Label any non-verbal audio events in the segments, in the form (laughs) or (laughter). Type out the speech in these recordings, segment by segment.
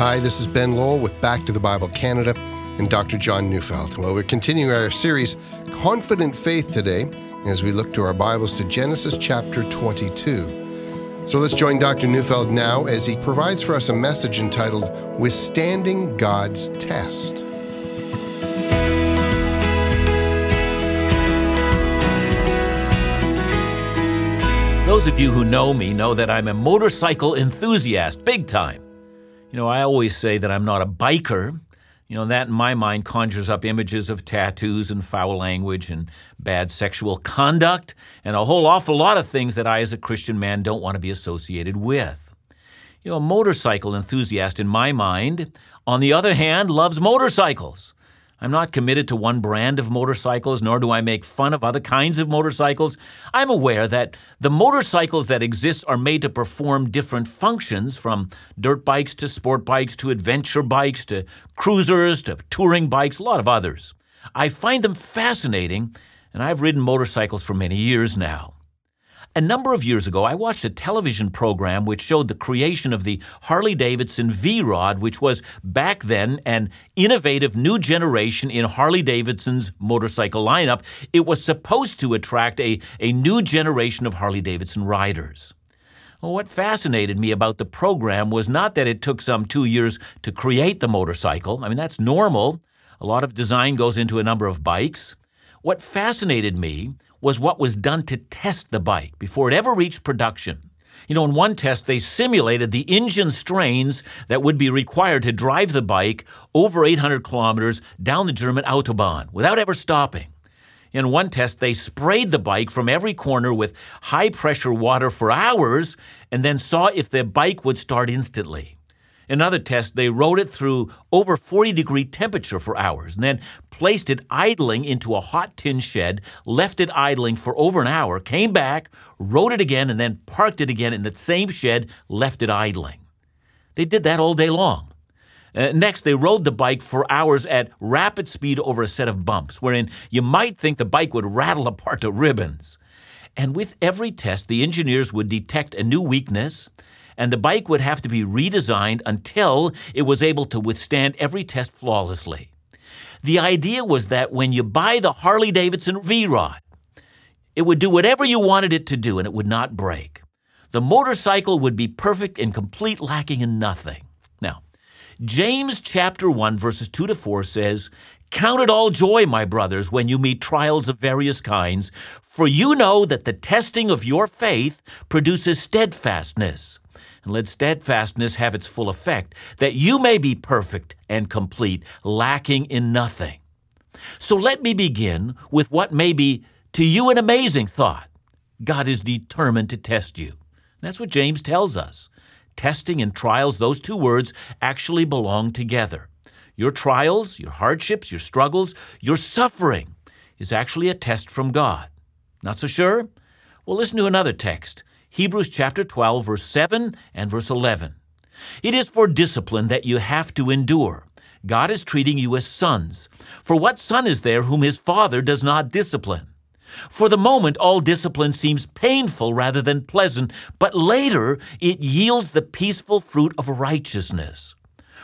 Hi, this is Ben Lowell with Back to the Bible Canada and Dr. John Neufeld. Well, we're continuing our series, Confident Faith, today as we look to our Bibles to Genesis chapter 22. So let's join Dr. Neufeld now as he provides for us a message entitled Withstanding God's Test. Those of you who know me know that I'm a motorcycle enthusiast, big time. You know, I always say that I'm not a biker. You know, that in my mind conjures up images of tattoos and foul language and bad sexual conduct and a whole awful lot of things that I, as a Christian man, don't want to be associated with. You know, a motorcycle enthusiast, in my mind, on the other hand, loves motorcycles. I'm not committed to one brand of motorcycles, nor do I make fun of other kinds of motorcycles. I'm aware that the motorcycles that exist are made to perform different functions, from dirt bikes to sport bikes to adventure bikes to cruisers to touring bikes, a lot of others. I find them fascinating, and I've ridden motorcycles for many years now. A number of years ago, I watched a television program which showed the creation of the Harley Davidson V Rod, which was back then an innovative new generation in Harley Davidson's motorcycle lineup. It was supposed to attract a, a new generation of Harley Davidson riders. Well, what fascinated me about the program was not that it took some two years to create the motorcycle. I mean, that's normal. A lot of design goes into a number of bikes. What fascinated me was what was done to test the bike before it ever reached production. You know, in one test, they simulated the engine strains that would be required to drive the bike over 800 kilometers down the German Autobahn without ever stopping. In one test, they sprayed the bike from every corner with high pressure water for hours and then saw if the bike would start instantly. Another test, they rode it through over 40 degree temperature for hours and then placed it idling into a hot tin shed, left it idling for over an hour, came back, rode it again, and then parked it again in that same shed, left it idling. They did that all day long. Uh, next, they rode the bike for hours at rapid speed over a set of bumps, wherein you might think the bike would rattle (laughs) apart to ribbons. And with every test, the engineers would detect a new weakness, and the bike would have to be redesigned until it was able to withstand every test flawlessly. The idea was that when you buy the Harley Davidson V Rod, it would do whatever you wanted it to do and it would not break. The motorcycle would be perfect and complete, lacking in nothing. Now, James chapter 1, verses 2 to 4 says, Count it all joy, my brothers, when you meet trials of various kinds, for you know that the testing of your faith produces steadfastness and let steadfastness have its full effect, that you may be perfect and complete, lacking in nothing. So let me begin with what may be to you an amazing thought. God is determined to test you. That's what James tells us. Testing and trials, those two words actually belong together. Your trials, your hardships, your struggles, your suffering is actually a test from God. Not so sure? Well, listen to another text. Hebrews chapter 12, verse 7 and verse 11. It is for discipline that you have to endure. God is treating you as sons. For what son is there whom his father does not discipline? For the moment, all discipline seems painful rather than pleasant, but later it yields the peaceful fruit of righteousness.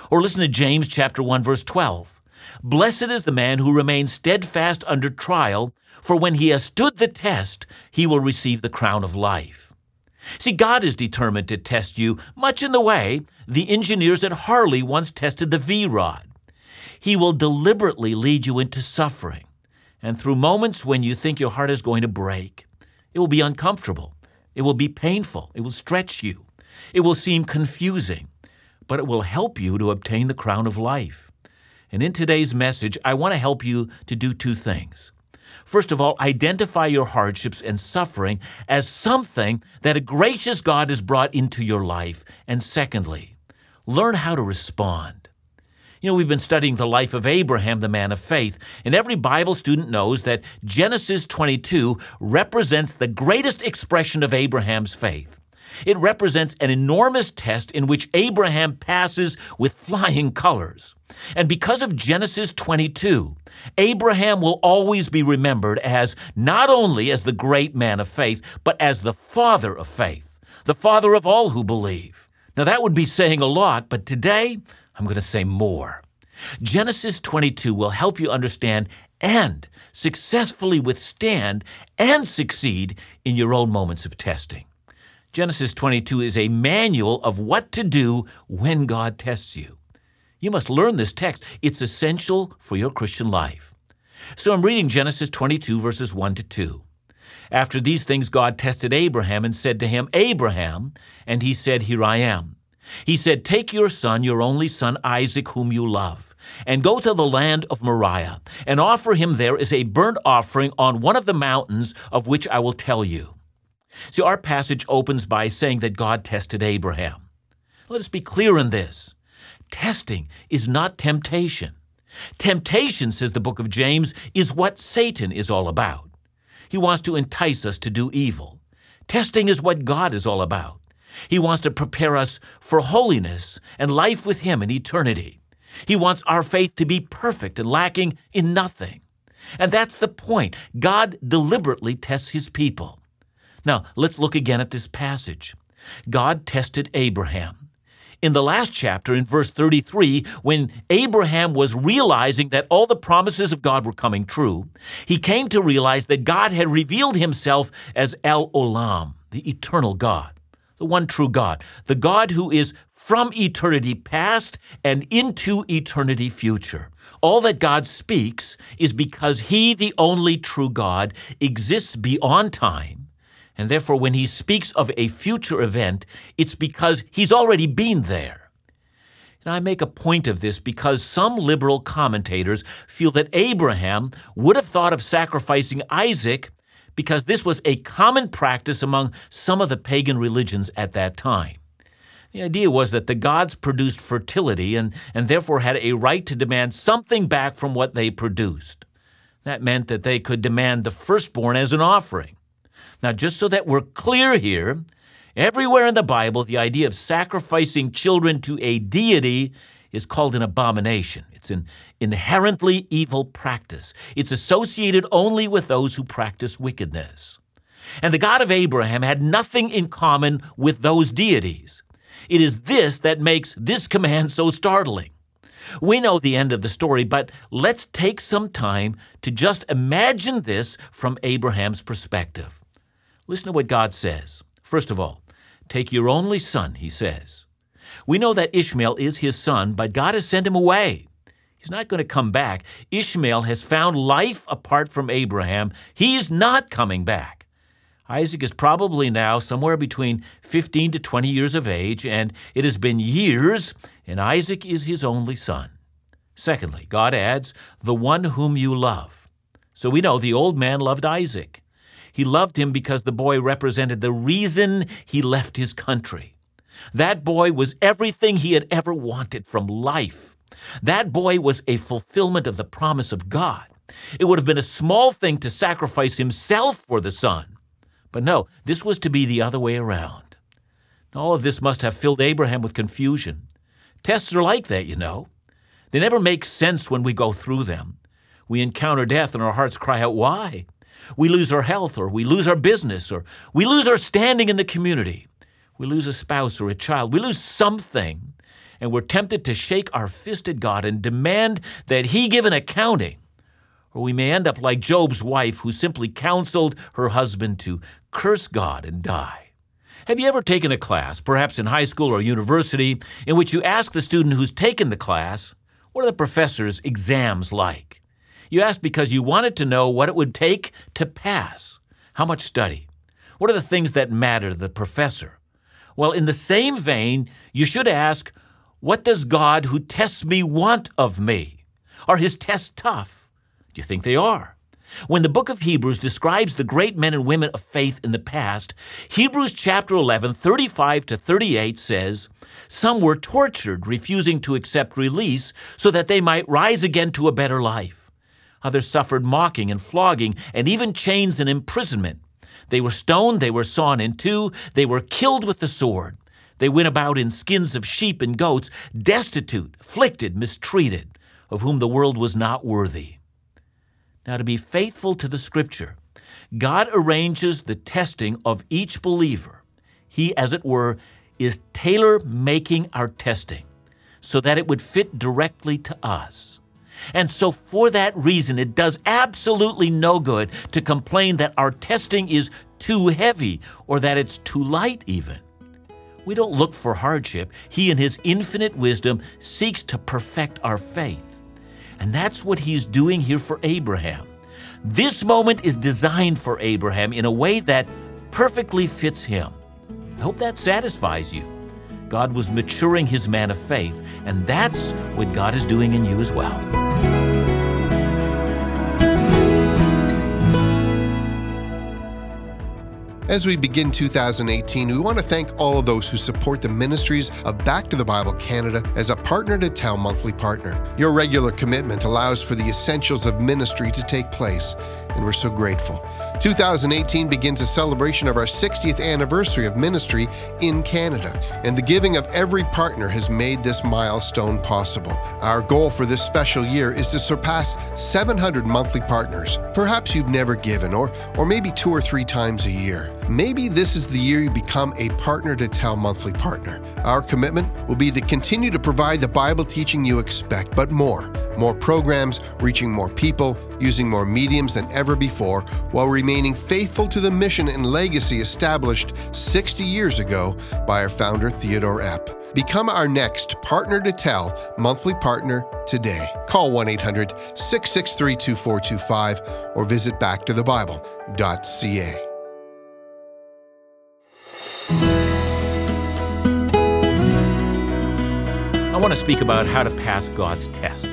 Or listen to James chapter 1 verse 12. Blessed is the man who remains steadfast under trial, for when he has stood the test, he will receive the crown of life. See, God is determined to test you, much in the way the engineers at Harley once tested the V Rod. He will deliberately lead you into suffering, and through moments when you think your heart is going to break, it will be uncomfortable, it will be painful, it will stretch you, it will seem confusing, but it will help you to obtain the crown of life. And in today's message, I want to help you to do two things. First of all, identify your hardships and suffering as something that a gracious God has brought into your life. And secondly, learn how to respond. You know, we've been studying the life of Abraham, the man of faith, and every Bible student knows that Genesis 22 represents the greatest expression of Abraham's faith. It represents an enormous test in which Abraham passes with flying colors. And because of Genesis 22, Abraham will always be remembered as not only as the great man of faith, but as the father of faith, the father of all who believe. Now, that would be saying a lot, but today I'm going to say more. Genesis 22 will help you understand and successfully withstand and succeed in your own moments of testing. Genesis 22 is a manual of what to do when God tests you. You must learn this text. It's essential for your Christian life. So I'm reading Genesis 22, verses 1 to 2. After these things, God tested Abraham and said to him, Abraham, and he said, Here I am. He said, Take your son, your only son Isaac, whom you love, and go to the land of Moriah, and offer him there as a burnt offering on one of the mountains of which I will tell you. See, our passage opens by saying that God tested Abraham. Let us be clear in this testing is not temptation. Temptation, says the book of James, is what Satan is all about. He wants to entice us to do evil. Testing is what God is all about. He wants to prepare us for holiness and life with Him in eternity. He wants our faith to be perfect and lacking in nothing. And that's the point. God deliberately tests His people. Now, let's look again at this passage. God tested Abraham. In the last chapter, in verse 33, when Abraham was realizing that all the promises of God were coming true, he came to realize that God had revealed himself as El Olam, the eternal God the one true God, the God who is from eternity past and into eternity future. All that God speaks is because He, the only true God, exists beyond time. And therefore, when He speaks of a future event, it's because He's already been there. And I make a point of this because some liberal commentators feel that Abraham would have thought of sacrificing Isaac because this was a common practice among some of the pagan religions at that time. The idea was that the gods produced fertility and, and therefore had a right to demand something back from what they produced. That meant that they could demand the firstborn as an offering. Now, just so that we're clear here, everywhere in the Bible, the idea of sacrificing children to a deity is called an abomination. It's an inherently evil practice. It's associated only with those who practice wickedness. And the God of Abraham had nothing in common with those deities. It is this that makes this command so startling. We know the end of the story, but let's take some time to just imagine this from Abraham's perspective. Listen to what God says. First of all, take your only son, he says. We know that Ishmael is his son, but God has sent him away. He's not going to come back. Ishmael has found life apart from Abraham. He's not coming back. Isaac is probably now somewhere between 15 to 20 years of age, and it has been years, and Isaac is his only son. Secondly, God adds, the one whom you love. So we know the old man loved Isaac. He loved him because the boy represented the reason he left his country. That boy was everything he had ever wanted from life. That boy was a fulfillment of the promise of God. It would have been a small thing to sacrifice himself for the son. But no, this was to be the other way around. All of this must have filled Abraham with confusion. Tests are like that, you know. They never make sense when we go through them. We encounter death and our hearts cry out, Why? We lose our health, or we lose our business, or we lose our standing in the community we lose a spouse or a child, we lose something, and we're tempted to shake our fist at God and demand that He give an accounting. Or we may end up like Job's wife, who simply counseled her husband to curse God and die. Have you ever taken a class, perhaps in high school or university, in which you ask the student who's taken the class, what are the professor's exams like? You asked because you wanted to know what it would take to pass. How much study? What are the things that matter to the professor? Well, in the same vein, you should ask, What does God who tests me want of me? Are his tests tough? Do you think they are? When the book of Hebrews describes the great men and women of faith in the past, Hebrews chapter 11, 35 to 38 says, Some were tortured, refusing to accept release so that they might rise again to a better life. Others suffered mocking and flogging and even chains and imprisonment. They were stoned, they were sawn in two, they were killed with the sword. They went about in skins of sheep and goats, destitute, afflicted, mistreated, of whom the world was not worthy. Now, to be faithful to the Scripture, God arranges the testing of each believer. He, as it were, is tailor making our testing so that it would fit directly to us. And so, for that reason, it does absolutely no good to complain that our testing is too heavy or that it's too light, even. We don't look for hardship. He, in His infinite wisdom, seeks to perfect our faith. And that's what He's doing here for Abraham. This moment is designed for Abraham in a way that perfectly fits him. I hope that satisfies you. God was maturing his man of faith, and that's what God is doing in you as well. As we begin 2018, we want to thank all of those who support the ministries of Back to the Bible Canada as a partner to Tell monthly partner. Your regular commitment allows for the essentials of ministry to take place, and we're so grateful. 2018 begins a celebration of our 60th anniversary of ministry in Canada, and the giving of every partner has made this milestone possible. Our goal for this special year is to surpass 700 monthly partners. Perhaps you've never given, or, or maybe two or three times a year. Maybe this is the year you become a partner to Tell monthly partner. Our commitment will be to continue to provide the Bible teaching you expect, but more. More programs, reaching more people, using more mediums than ever before, while remaining faithful to the mission and legacy established 60 years ago by our founder, Theodore Epp. Become our next Partner to Tell monthly partner today. Call 1 800 663 2425 or visit backtothebible.ca. I want to speak about how to pass God's tests.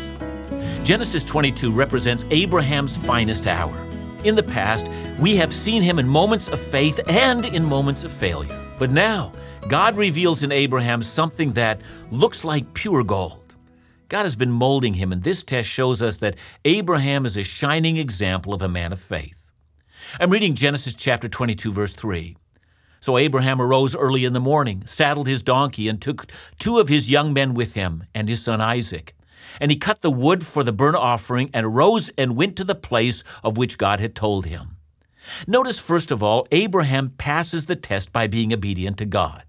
Genesis 22 represents Abraham's finest hour. In the past, we have seen him in moments of faith and in moments of failure. But now, God reveals in Abraham something that looks like pure gold. God has been molding him, and this test shows us that Abraham is a shining example of a man of faith. I'm reading Genesis chapter 22, verse 3. So Abraham arose early in the morning, saddled his donkey, and took two of his young men with him and his son Isaac. And he cut the wood for the burnt offering and arose and went to the place of which God had told him. Notice, first of all, Abraham passes the test by being obedient to God.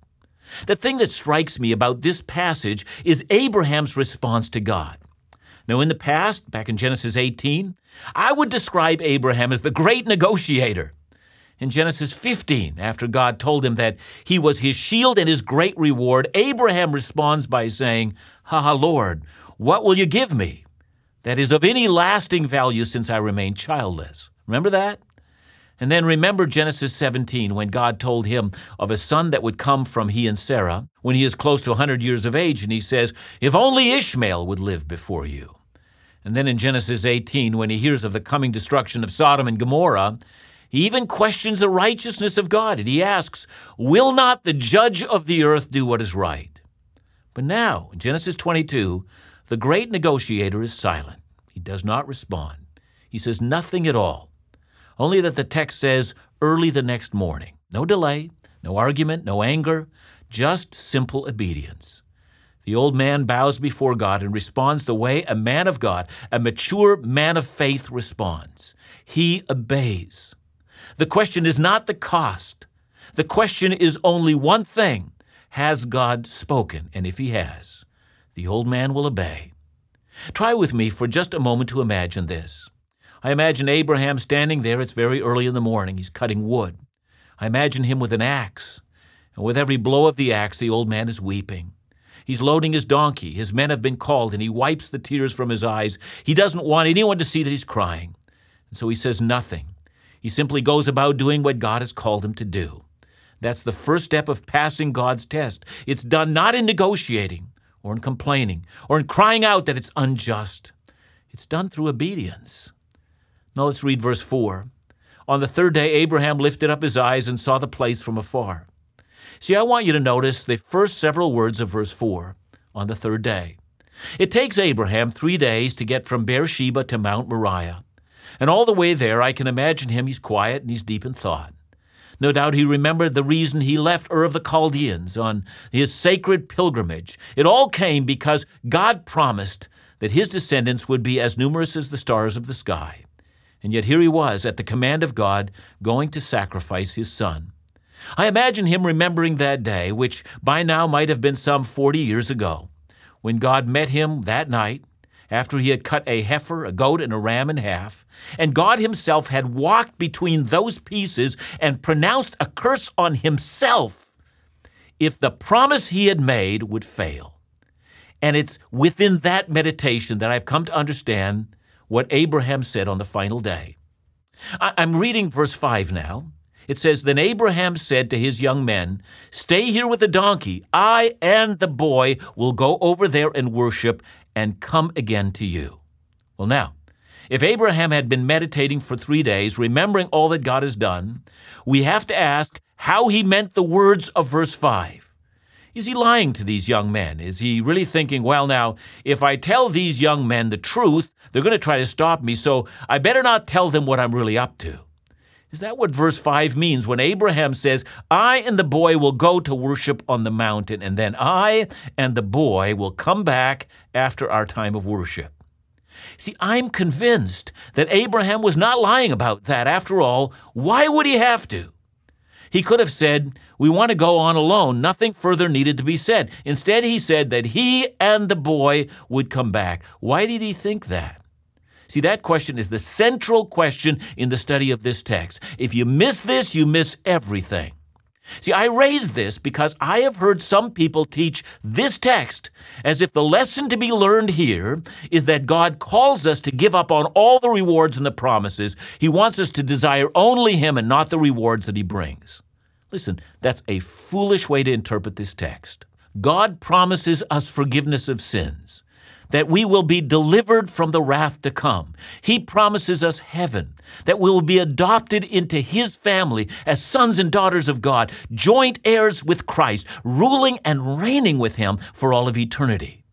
The thing that strikes me about this passage is Abraham's response to God. Now, in the past, back in Genesis 18, I would describe Abraham as the great negotiator. In Genesis 15, after God told him that he was his shield and his great reward, Abraham responds by saying, Ha ha, Lord, what will you give me that is of any lasting value since I remain childless? Remember that? And then remember Genesis 17 when God told him of a son that would come from he and Sarah when he is close to 100 years of age, and he says, If only Ishmael would live before you. And then in Genesis 18, when he hears of the coming destruction of Sodom and Gomorrah, he even questions the righteousness of God, and he asks, Will not the judge of the earth do what is right? But now, in Genesis 22, the great negotiator is silent. He does not respond. He says nothing at all, only that the text says, early the next morning. No delay, no argument, no anger, just simple obedience. The old man bows before God and responds the way a man of God, a mature man of faith, responds. He obeys. The question is not the cost. The question is only one thing Has God spoken? And if he has, the old man will obey. Try with me for just a moment to imagine this. I imagine Abraham standing there. It's very early in the morning. He's cutting wood. I imagine him with an axe. And with every blow of the axe, the old man is weeping. He's loading his donkey. His men have been called, and he wipes the tears from his eyes. He doesn't want anyone to see that he's crying. And so he says nothing. He simply goes about doing what God has called him to do. That's the first step of passing God's test. It's done not in negotiating or in complaining or in crying out that it's unjust. It's done through obedience. Now let's read verse 4. On the third day, Abraham lifted up his eyes and saw the place from afar. See, I want you to notice the first several words of verse 4 on the third day. It takes Abraham three days to get from Beersheba to Mount Moriah. And all the way there, I can imagine him. He's quiet and he's deep in thought. No doubt he remembered the reason he left Ur of the Chaldeans on his sacred pilgrimage. It all came because God promised that his descendants would be as numerous as the stars of the sky. And yet here he was, at the command of God, going to sacrifice his son. I imagine him remembering that day, which by now might have been some 40 years ago, when God met him that night, after he had cut a heifer, a goat, and a ram in half, and God himself had walked between those pieces and pronounced a curse on himself if the promise he had made would fail. And it's within that meditation that I've come to understand what Abraham said on the final day. I'm reading verse 5 now. It says, Then Abraham said to his young men, Stay here with the donkey. I and the boy will go over there and worship and come again to you. Well, now, if Abraham had been meditating for three days, remembering all that God has done, we have to ask how he meant the words of verse 5. Is he lying to these young men? Is he really thinking, well, now, if I tell these young men the truth, they're going to try to stop me, so I better not tell them what I'm really up to? Is that what verse 5 means when Abraham says, I and the boy will go to worship on the mountain, and then I and the boy will come back after our time of worship? See, I'm convinced that Abraham was not lying about that. After all, why would he have to? He could have said, We want to go on alone. Nothing further needed to be said. Instead, he said that he and the boy would come back. Why did he think that? See, that question is the central question in the study of this text. If you miss this, you miss everything. See, I raise this because I have heard some people teach this text as if the lesson to be learned here is that God calls us to give up on all the rewards and the promises. He wants us to desire only Him and not the rewards that He brings. Listen, that's a foolish way to interpret this text. God promises us forgiveness of sins that we will be delivered from the wrath to come. He promises us heaven, that we will be adopted into His family as sons and daughters of God, joint heirs with Christ, ruling and reigning with Him for all of eternity.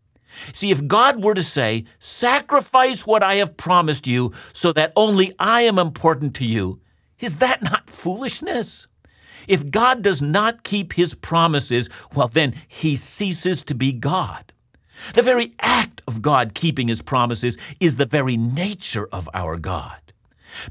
See, if God were to say, Sacrifice what I have promised you so that only I am important to you, is that not foolishness? If God does not keep his promises, well, then he ceases to be God. The very act of God keeping his promises is the very nature of our God.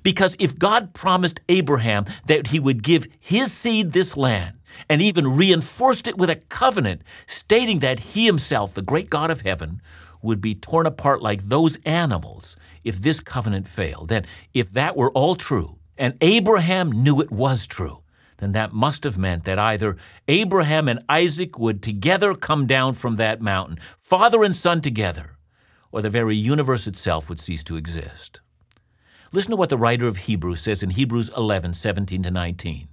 Because if God promised Abraham that he would give his seed this land, and even reinforced it with a covenant stating that he himself, the great God of heaven, would be torn apart like those animals if this covenant failed, then if that were all true, and Abraham knew it was true, then that must have meant that either Abraham and Isaac would together come down from that mountain, father and son together, or the very universe itself would cease to exist. Listen to what the writer of Hebrews says in Hebrews 11, 17 to 19.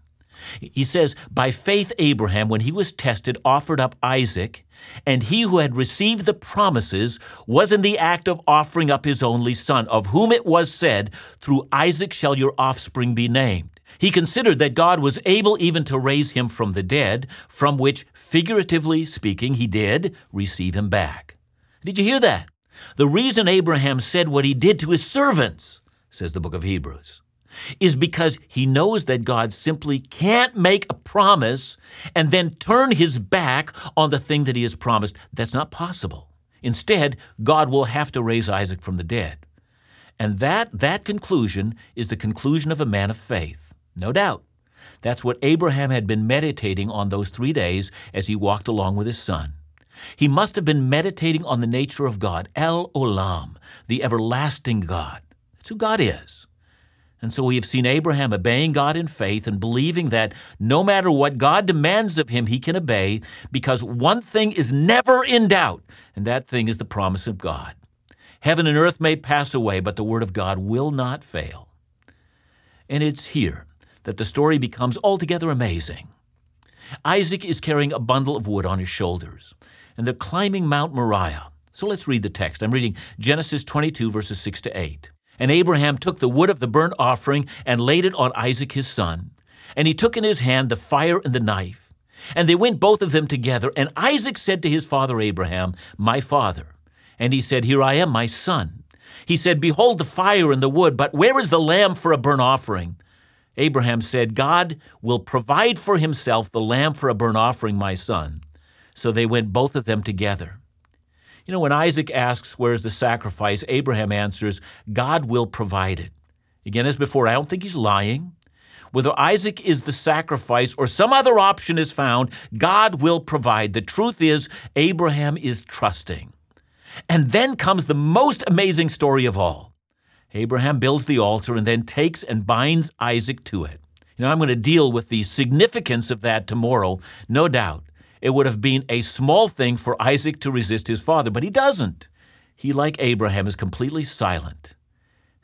He says, By faith, Abraham, when he was tested, offered up Isaac, and he who had received the promises was in the act of offering up his only son, of whom it was said, Through Isaac shall your offspring be named. He considered that God was able even to raise him from the dead, from which, figuratively speaking, he did receive him back. Did you hear that? The reason Abraham said what he did to his servants, says the book of Hebrews, is because he knows that God simply can't make a promise and then turn his back on the thing that he has promised. That's not possible. Instead, God will have to raise Isaac from the dead. And that, that conclusion is the conclusion of a man of faith. No doubt. That's what Abraham had been meditating on those three days as he walked along with his son. He must have been meditating on the nature of God, El Olam, the everlasting God. That's who God is. And so we have seen Abraham obeying God in faith and believing that no matter what God demands of him, he can obey because one thing is never in doubt, and that thing is the promise of God. Heaven and earth may pass away, but the word of God will not fail. And it's here that the story becomes altogether amazing. Isaac is carrying a bundle of wood on his shoulders, and they're climbing Mount Moriah. So let's read the text. I'm reading Genesis 22, verses 6 to 8. And Abraham took the wood of the burnt offering and laid it on Isaac his son. And he took in his hand the fire and the knife. And they went both of them together. And Isaac said to his father Abraham, My father. And he said, Here I am, my son. He said, Behold the fire and the wood, but where is the lamb for a burnt offering? Abraham said, God will provide for himself the lamb for a burnt offering, my son. So they went both of them together. You know, when Isaac asks, Where's the sacrifice? Abraham answers, God will provide it. Again, as before, I don't think he's lying. Whether Isaac is the sacrifice or some other option is found, God will provide. The truth is, Abraham is trusting. And then comes the most amazing story of all. Abraham builds the altar and then takes and binds Isaac to it. You know, I'm going to deal with the significance of that tomorrow, no doubt. It would have been a small thing for Isaac to resist his father, but he doesn't. He, like Abraham, is completely silent.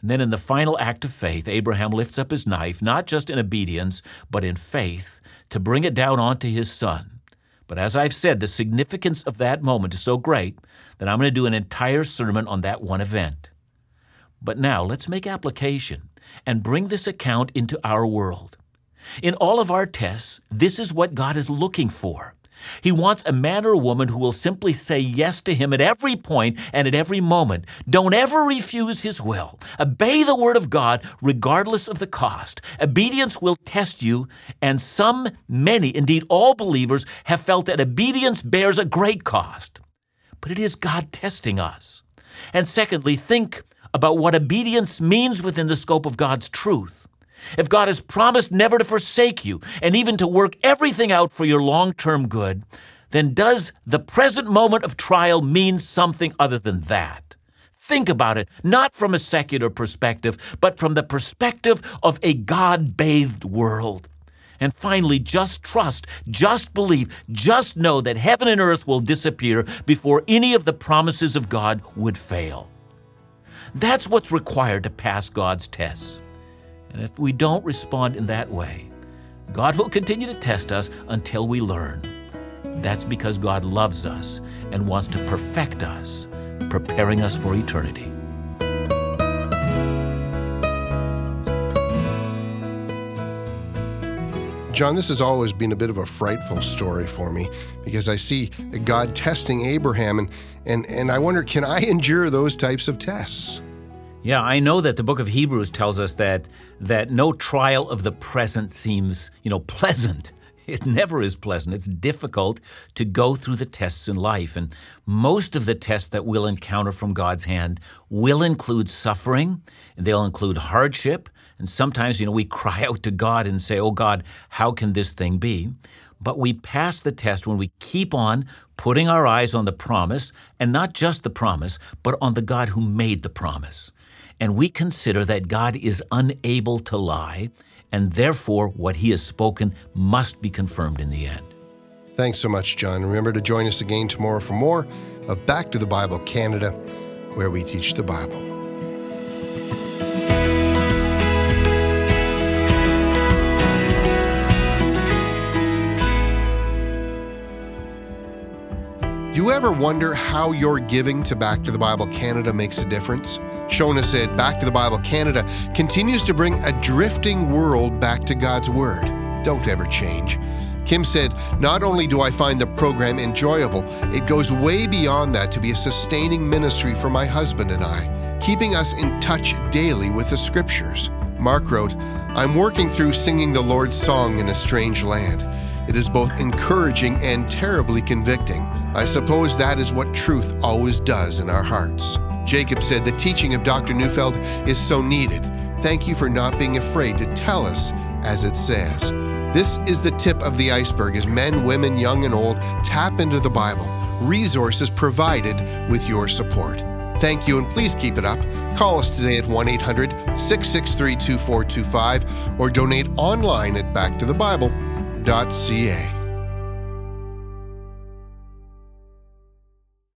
And then in the final act of faith, Abraham lifts up his knife, not just in obedience, but in faith, to bring it down onto his son. But as I've said, the significance of that moment is so great that I'm going to do an entire sermon on that one event. But now let's make application and bring this account into our world. In all of our tests, this is what God is looking for. He wants a man or a woman who will simply say yes to him at every point and at every moment. Don't ever refuse his will. Obey the word of God regardless of the cost. Obedience will test you, and some, many, indeed all believers have felt that obedience bears a great cost. But it is God testing us. And secondly, think about what obedience means within the scope of God's truth. If God has promised never to forsake you and even to work everything out for your long term good, then does the present moment of trial mean something other than that? Think about it, not from a secular perspective, but from the perspective of a God bathed world. And finally, just trust, just believe, just know that heaven and earth will disappear before any of the promises of God would fail. That's what's required to pass God's tests. And if we don't respond in that way, God will continue to test us until we learn. That's because God loves us and wants to perfect us, preparing us for eternity. John, this has always been a bit of a frightful story for me because I see God testing Abraham, and, and, and I wonder can I endure those types of tests? Yeah, I know that the book of Hebrews tells us that that no trial of the present seems, you know, pleasant. (laughs) It never is pleasant. It's difficult to go through the tests in life, and most of the tests that we'll encounter from God's hand will include suffering, they'll include hardship, and sometimes, you know, we (laughs) cry out to God and say, "Oh God, how can this thing be?" But we pass the test when we keep on putting our eyes on the promise, and not just the promise, but on the God who made the promise and we consider that God is unable to lie, and therefore what he has spoken must be confirmed in the end. Thanks so much, John. Remember to join us again tomorrow for more of Back to the Bible Canada, where we teach the Bible. Do you ever wonder how your giving to Back to the Bible Canada makes a difference? Shona said, Back to the Bible Canada continues to bring a drifting world back to God's Word. Don't ever change. Kim said, Not only do I find the program enjoyable, it goes way beyond that to be a sustaining ministry for my husband and I, keeping us in touch daily with the Scriptures. Mark wrote, I'm working through singing the Lord's song in a strange land. It is both encouraging and terribly convicting. I suppose that is what truth always does in our hearts. Jacob said, The teaching of Dr. Neufeld is so needed. Thank you for not being afraid to tell us as it says. This is the tip of the iceberg as men, women, young, and old tap into the Bible. Resources provided with your support. Thank you and please keep it up. Call us today at 1 800 663 2425 or donate online at backtothebible.ca.